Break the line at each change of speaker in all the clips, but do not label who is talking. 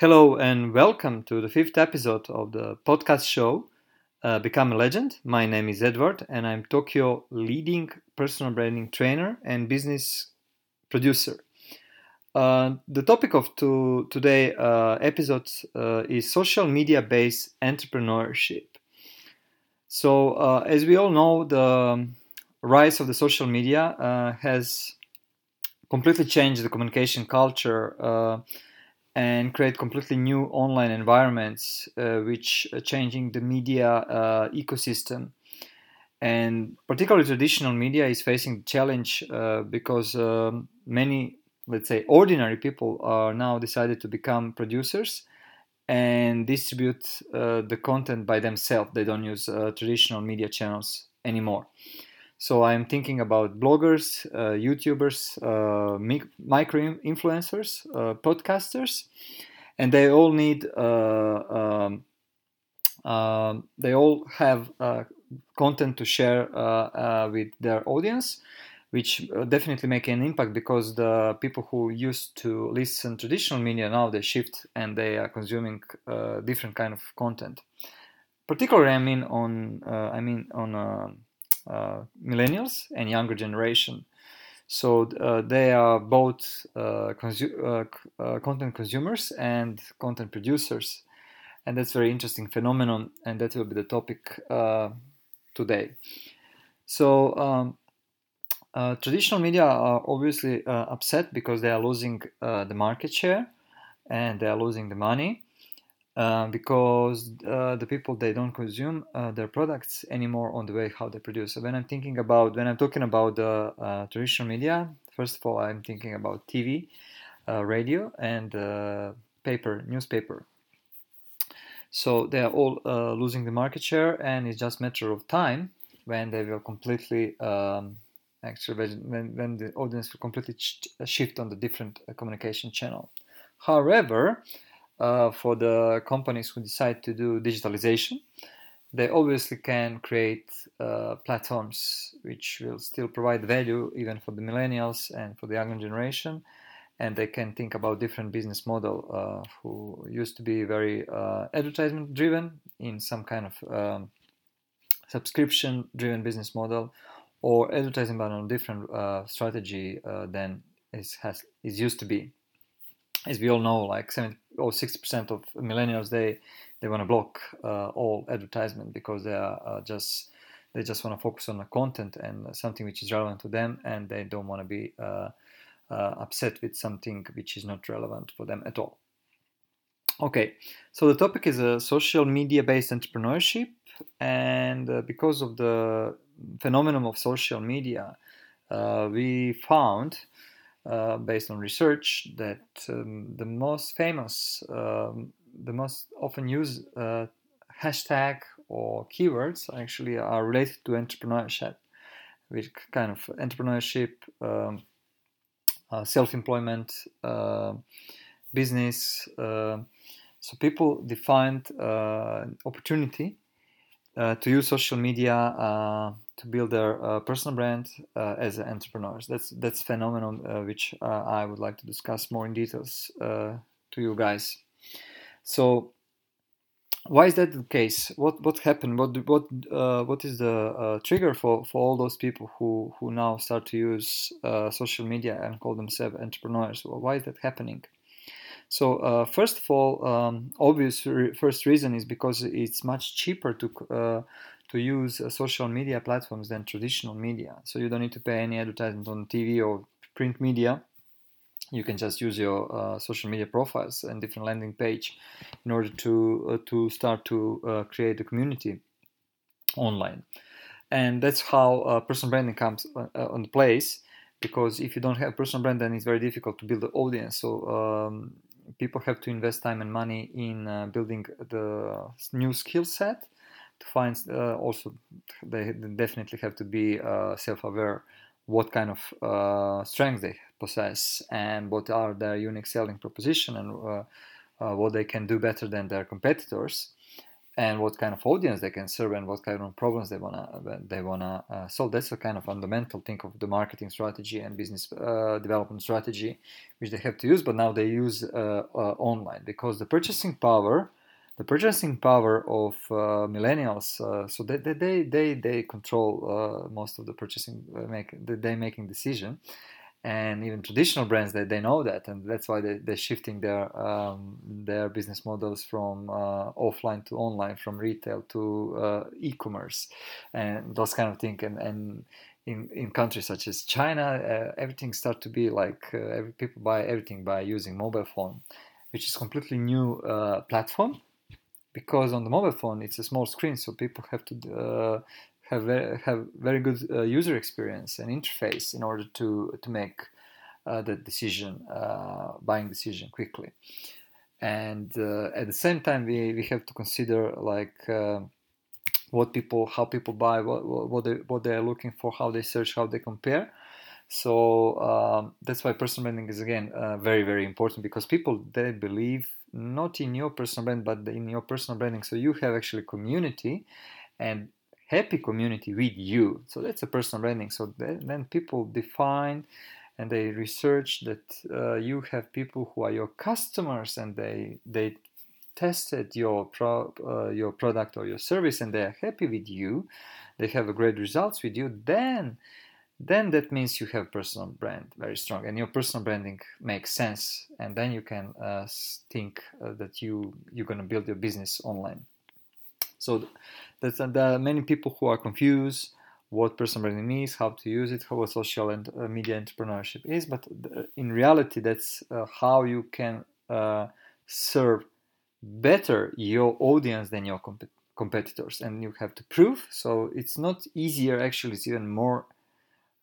Hello and welcome to the fifth episode of the podcast show uh, Become a Legend. My name is Edward and I'm Tokyo leading personal branding trainer and business producer. Uh, the topic of to, today uh, episode uh, is social media based entrepreneurship. So, uh, as we all know, the rise of the social media uh, has completely changed the communication culture and create completely new online environments uh, which are changing the media uh, ecosystem. And particularly traditional media is facing the challenge uh, because um, many let's say ordinary people are now decided to become producers and distribute uh, the content by themselves. They don't use uh, traditional media channels anymore so I'm thinking about bloggers, uh, YouTubers, uh, micro influencers, uh, podcasters, and they all need. Uh, um, um, they all have uh, content to share uh, with their audience, which definitely make an impact because the people who used to listen traditional media now they shift and they are consuming different kind of content. Particularly, I mean on I mean on uh, millennials and younger generation. So uh, they are both uh, consu- content consumers and content producers, and that's very interesting phenomenon. And that will be the topic today. So. Um, uh, traditional media are obviously uh, upset because they are losing uh, the market share and they are losing the money. Uh, because uh, the people they don't consume uh, their products anymore on the way how they produce. So when I'm thinking about when I'm talking about the uh, traditional media, first of all I'm thinking about TV, uh, radio, and paper newspaper. So they are all losing the market share, and it's just a matter of time when they will completely. Um, actually, when, when the audience will completely shift on the different communication channel. However, uh, for the companies who decide to do digitalization, they obviously can create uh, platforms which will still provide value even for the millennials and for the younger generation. And they can think about different business model uh, who used to be very uh, advertisement driven in some kind of um, subscription driven business model or advertising but on a different uh, strategy uh, than is has is used to be as we all know, like 70 or 60% of millennials, they, they want to block uh, all advertisement because they are uh, just, they just want to focus on the content and something which is relevant to them and they don't want to be uh, uh, upset with something which is not relevant for them at all. Okay, so the topic is a social media based entrepreneurship, and uh, because of the phenomenon of social media, uh, we found uh, based on research that um, the most famous, um, the most often used uh, hashtag or keywords actually are related to entrepreneurship, which kind of entrepreneurship, um, uh, self-employment, uh, business. Uh, so people defined opportunity to use social media to build their uh, personal brand uh, as entrepreneurs. That's that's phenomenon uh, which uh, I would like to discuss more in details uh, to you guys. So, why is that the case? What what happened? What what uh, what is the trigger for, for all those people who who now start to use social media and call themselves entrepreneurs? Well, why is that happening? So first of all, um, obvious re- first reason is because it's much cheaper to to use uh, social media platforms than traditional media. So you don't need to pay any advertisement on TV or print media. You can just use your uh, social media profiles and different landing page in order to uh, to start to uh, create a community online. And that's how uh, personal branding comes uh, on the place. Because if you don't have personal brand, then it's very difficult to build the audience. So um, people have to invest time and money in building the new skill set to find uh, also they definitely have to be uh, self-aware what kind of uh, strengths they possess and what are their unique selling proposition and uh, uh, what they can do better than their competitors and what kind of audience they can serve and what kind of problems they wanna they wanna uh, solve. That's a kind of fundamental thing of the marketing strategy and business uh, development strategy, which they have to use. But now they use uh, uh online because the purchasing power, the purchasing power of uh, millennials. Uh, so they, they they they control most of the purchasing make they making decision and even traditional brands they, they know that and that's why they, they're shifting their um, their business models from uh, offline to online from retail to uh, e-commerce and those kind of things and, and in, in countries such as China uh, everything start to be like uh, every, people buy everything by using mobile phone which is completely new uh, platform because on the mobile phone it's a small screen so people have to uh, have very, have very good uh, user experience and interface in order to to make uh, the decision, uh, buying decision quickly. And uh, at the same time, we, we have to consider like uh, what people, how people buy, what what they what they are looking for, how they search, how they compare. So um, that's why personal branding is again uh, very very important because people they believe not in your personal brand but in your personal branding. So you have actually community, and happy community with you. So that's a personal branding. So then, then people define and they research that uh, you have people who are your customers and they they tested your pro, uh, your product or your service and they are happy with you. They have a great results with you. Then then that means you have personal brand very strong and your personal branding makes sense and then you can uh, think uh, that you you're going to build your business online so there's, there are many people who are confused what personal branding is, how to use it, how a social and uh, media entrepreneurship is. But in reality, that's uh, how you can uh, serve better your audience than your comp- competitors, and you have to prove. So it's not easier. Actually, it's even more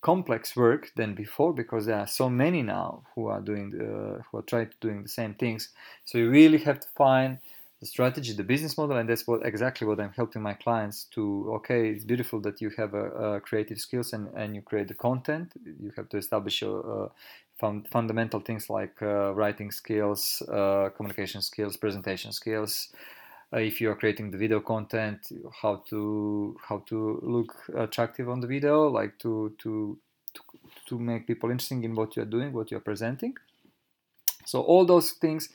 complex work than before because there are so many now who are doing the, who are trying to doing the same things. So you really have to find the strategy, the business model, and that's what exactly what I'm helping my clients to. Okay, it's beautiful that you have a, creative skills and, and you create the content. You have to establish your uh, fun, fundamental things like uh, writing skills, uh, communication skills, presentation skills. Uh, if you are creating the video content, how to how to look attractive on the video, like to to to, to make people interesting in what you are doing, what you are presenting. So all those things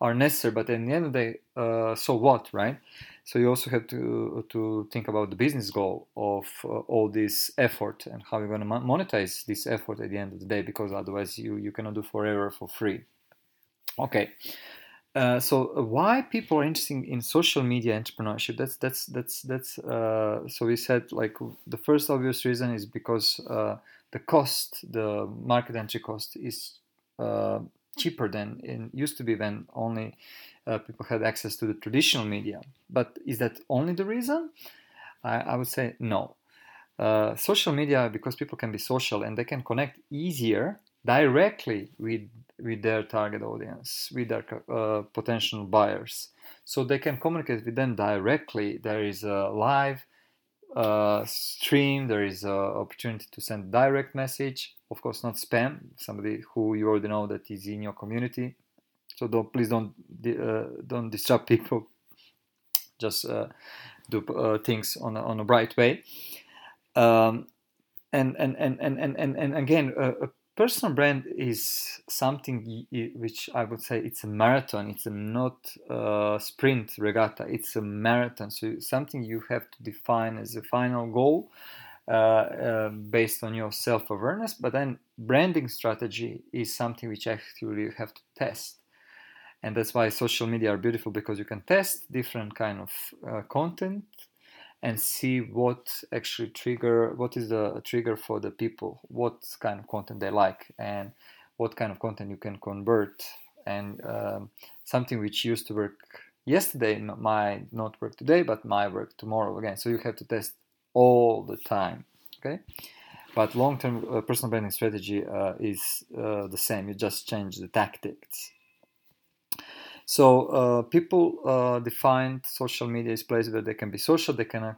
are necessary but in the end of the day uh, so what right? So you also have to to think about the business goal of uh, all this effort and how you're going to monetize this effort at the end of the day because otherwise you you cannot do forever for free. Okay. Uh, so why people are interested in social media entrepreneurship? That's that's that's that's uh, so we said like the first obvious reason is because uh, the cost the market entry cost is uh, cheaper than it used to be when only uh, people had access to the traditional media. But is that only the reason? I, I would say no. Uh, social media, because people can be social and they can connect easier directly with with their target audience, with their uh, potential buyers. So they can communicate with them directly. There is a live uh, stream. There is an opportunity to send direct message. Of course, not spam. Somebody who you already know that is in your community. So don't please don't uh, don't disrupt people. Just uh, do uh, things on a, on a bright way. Um, and, and, and, and, and, and, again, a personal brand is something which I would say it's a marathon. It's a not a sprint regatta. It's a marathon. So something you have to define as a final goal uh, uh, based on your self-awareness. But then branding strategy is something which actually you have to test. And that's why social media are beautiful because you can test different kind of uh, content and see what actually trigger what is the trigger for the people what kind of content they like and what kind of content you can convert and um, something which used to work yesterday might not work today but might work tomorrow again so you have to test all the time okay but long-term uh, personal branding strategy uh, is uh, the same you just change the tactics so uh, people uh, define social media as place where they can be social, they can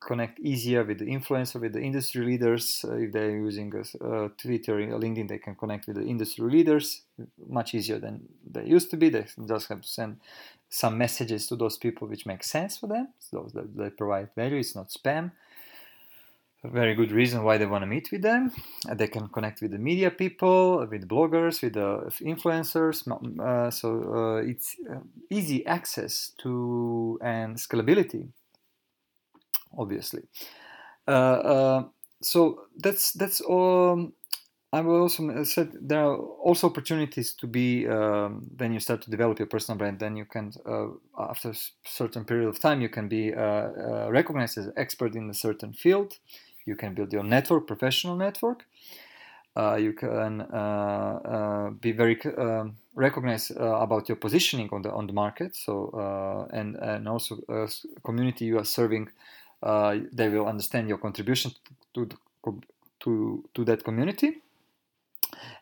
connect easier with the influencer, with the industry leaders. If they're using Twitter or LinkedIn, they can connect with the industry leaders much easier than they used to be. They just have to send some messages to those people which make sense for them, so that they provide value. It's not spam. A very good reason why they want to meet with them. They can connect with the media people, with bloggers, with the influencers. Uh, so uh, it's uh, easy access to and scalability, obviously. Uh, uh, so that's that's all I will also said there are also opportunities to be um, when you start to develop your personal brand. Then you can, uh, after a certain period of time, you can be uh, uh, recognized as expert in a certain field. You can build your network, professional network. Uh, you can uh, uh, be very um, recognized about your positioning on the on the market. So and and also community you are serving, they will understand your contribution to to to that community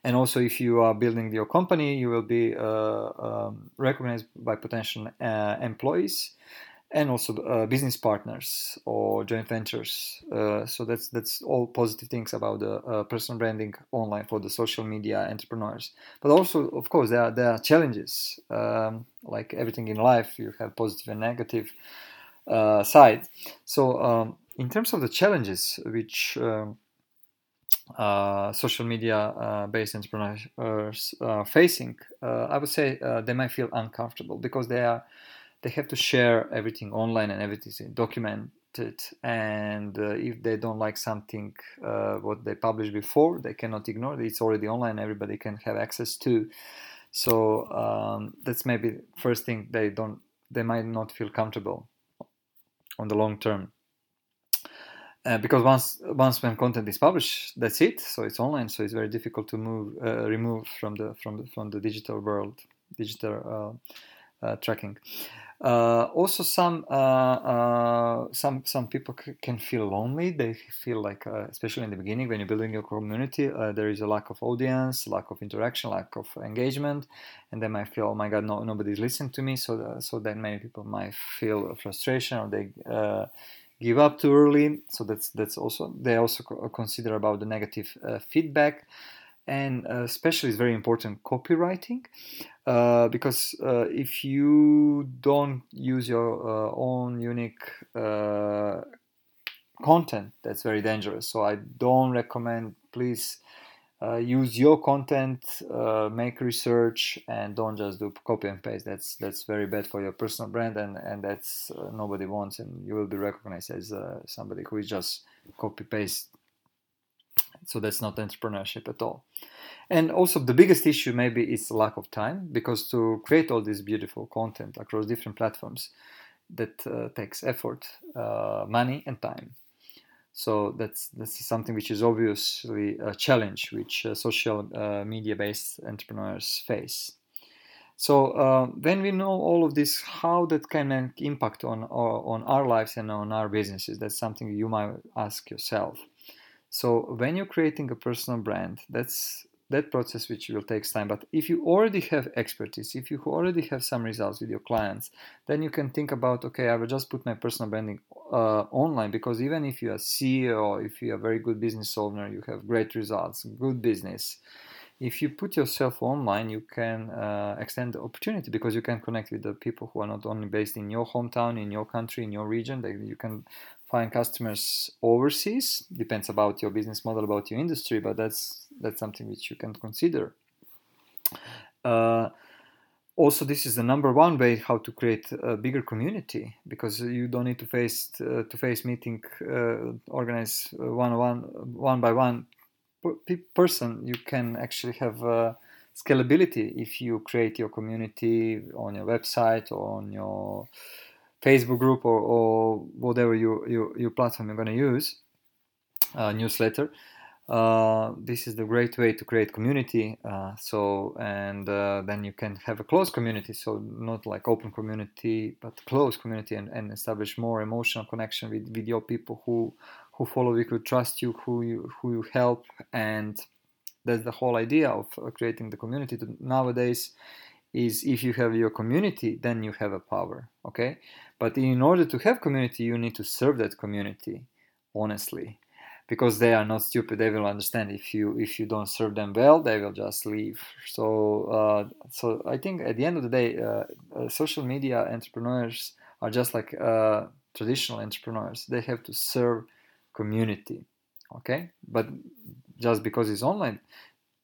and also if you are building your company you will be uh, um, recognized by potential uh, employees and also uh, business partners or joint ventures. Uh, so that's that's all positive things about the uh, personal branding online for the social media entrepreneurs. But also of course there are, there are challenges um, like everything in life you have positive and negative uh, side. So um, in terms of the challenges which um, uh, social media uh, based entrepreneurs are facing, uh, I would say uh, they might feel uncomfortable because they are they have to share everything online and everything documented. And uh, if they don't like something what they published before, they cannot ignore it. It's already online; everybody can have access to. So um, that's maybe first thing they don't they might not feel comfortable on the long term uh, because once once when content is published, that's it. So it's online. So it's very difficult to move uh, remove from the from the from the digital world, digital uh, uh tracking. Also, some some some people c- can feel lonely. They feel like, especially in the beginning, when you're building your community, there is a lack of audience, lack of interaction, lack of engagement, and they might feel, oh my god, no, nobody's listening to me. So so then many people might feel frustration or they give up too early. So that's that's also they also consider about the negative uh, feedback, and uh, especially it's very important copywriting, uh, because uh, if you don't use your uh, own unique uh, content, that's very dangerous. So I don't recommend. Please uh, use your content, uh, make research, and don't just do copy and paste. That's that's very bad for your personal brand, and and that's uh, nobody wants, and you will be recognized as uh, somebody who is just copy paste. So that's not entrepreneurship at all. And also the biggest issue maybe is lack of time, because to create all this beautiful content across different platforms, that uh, takes effort, uh, money, and time. So that's that's something which is obviously a challenge which uh, social uh, media-based entrepreneurs face. So uh, when we know all of this, how that can impact on our, on our lives and on our businesses, that's something you might ask yourself. So when you're creating a personal brand, that's that process which will take time. But if you already have expertise if you already have some results with your clients then you can think about okay i will just put my personal branding uh, online. Because even if you are ceo if you are a very good business owner you have great results good business if you put yourself online you can uh, extend the opportunity because you can connect with the people who are not only based in your hometown in your country in your region. You can find customers overseas. Depends about your business model about your industry but that's that's something which you can consider. Uh, also this is the number one way how to create a bigger community because you don't need to face uh, to face meeting uh, organize one one one by one person you can actually have uh, scalability if you create your community on your website or on your Facebook group or, or whatever you, you, your platform you're going to use, uh, newsletter. Uh, this is the great way to create community. Uh, so and uh, then you can have a close community. So not like open community, but close community, and, and establish more emotional connection with, with your people who who follow you, who trust you, who you who you help, and that's the whole idea of creating the community. Nowadays, is if you have your community, then you have a power. Okay, but in order to have community, you need to serve that community honestly. because they are not stupid they will understand if you if you don't serve them well they will just leave so uh, so i think at the end of the day uh, uh, social media entrepreneurs are just like uh, traditional entrepreneurs they have to serve community okay? But just because it's online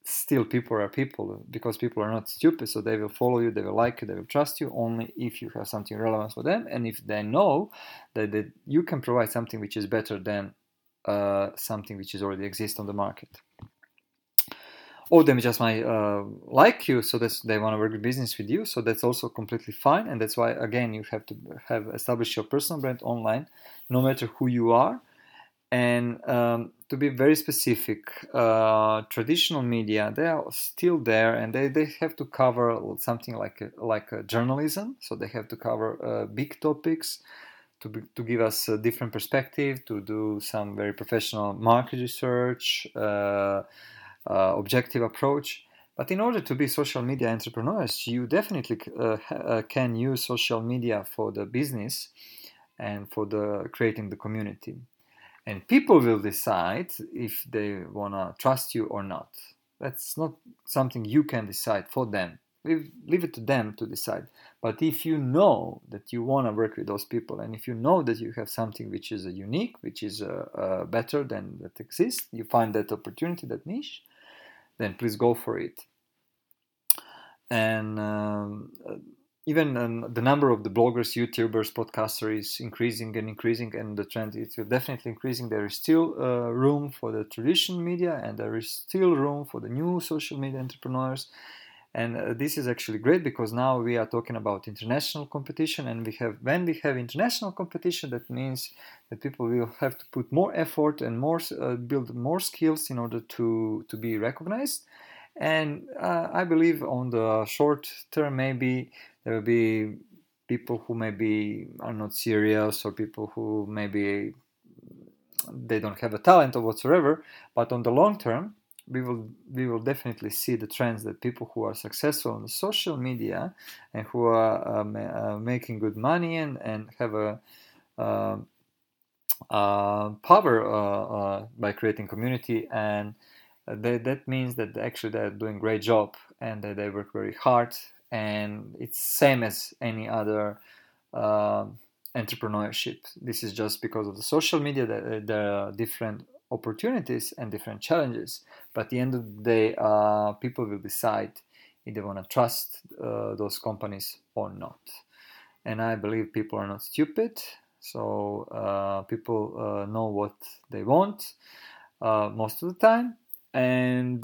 still people are people because people are not stupid so they will follow you they will like you they will trust you only if you have something relevant for them. And if they know that, that you can provide something which is better than uh, something which is already exists on the market. Or they just might uh, like you so that they want to work business with you so that's also completely fine. And that's why again you have to have established your personal brand online no matter who you are and um, to be very specific, uh, traditional media they are still there, and they, they have to cover something like like journalism. So they have to cover uh, big topics to be, to give us a different perspective, to do some very professional market research, uh, uh objective approach. But in order to be social media entrepreneurs, you definitely uh, uh, can use social media for the business and for the creating the community and people will decide if they want to trust you or not. That's not something you can decide for them. Leave, leave it to them to decide. But if you know that you want to work with those people and if you know that you have something which is unique which is uh, uh, better than that exists you find that opportunity that niche then please go for it. And um, even um, the number of the bloggers, YouTubers, podcasters is increasing and increasing, and the trend is definitely increasing. There is still uh, room for the traditional media, and there is still room for the new social media entrepreneurs. And uh, this is actually great because now we are talking about international competition, and we have when we have international competition, that means that people will have to put more effort and more uh, build more skills in order to to be recognized. And uh, I believe on the short term, maybe there will be people who maybe are not serious or people who maybe they don't have a talent or whatsoever but on the long term we will we will definitely see the trends that people who are successful on social media and who are um, uh, making good money and, and have a uh, uh, power uh, uh, by creating community. And they, that means that actually they're doing great job and they work very hard and it's same as any other uh, entrepreneurship. This is just because of the social media that uh, there are different opportunities and different challenges. But at the end of the day, uh, people will decide if they want to trust uh, those companies or not. And I believe people are not stupid, so uh, people uh, know what they want most of the time, and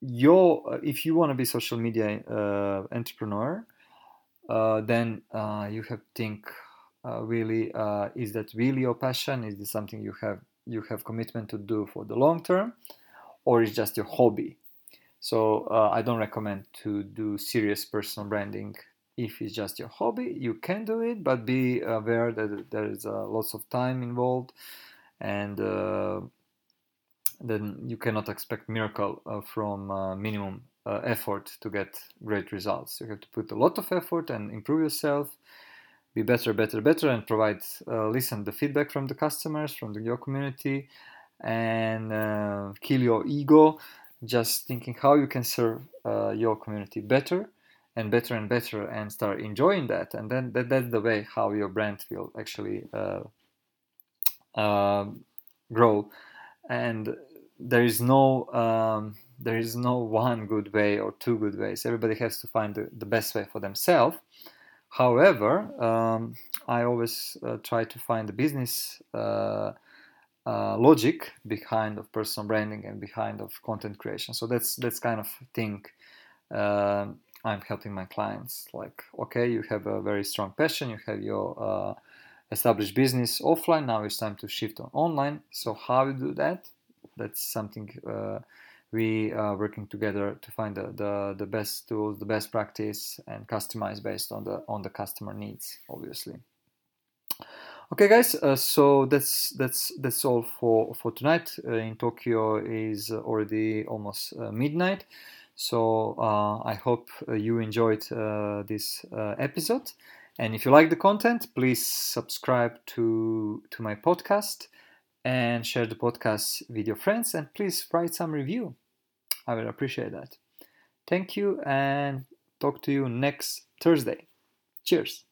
your uh, if you want to be social media uh, entrepreneur uh, then uh, you have to think uh, really uh, is that really your passion? Is this something you have you have commitment to do for the long term? Or is just your hobby? So i don't recommend to do serious personal branding. If it's just your hobby you can do it but be aware that there is lots of time involved and then you cannot expect miracle uh, from uh, minimum uh, effort to get great results. You have to put a lot of effort and improve yourself, be better, better, better, and provide uh, listen the feedback from the customers, from the, your community, and uh, kill your ego. Just thinking how you can serve uh, your community better and better and better, and start enjoying that, and then that, that's the way how your brand will actually grow and there is no um, there is no one good way or two good ways. Everybody has to find the, the best way for themselves. However, um, I always uh, try to find the business uh, uh, logic behind of personal branding and behind of content creation. So that's that's kind of thing uh, I'm helping my clients. Like, okay, you have a very strong passion, you have your uh, established business offline. Now it's time to shift on online. So how you do that? That's something uh, we are working together to find the, the, the best tools, the best practice, and customize based on the on the customer needs, obviously. Okay, guys. Uh, so that's that's that's all for for tonight. Uh, in Tokyo is already almost uh, midnight. So uh, I hope uh, you enjoyed this episode. And if you like the content, please subscribe to to my podcast and share the podcast with your friends. And please write some review. I will appreciate that. Thank you and talk to you next Thursday. Cheers.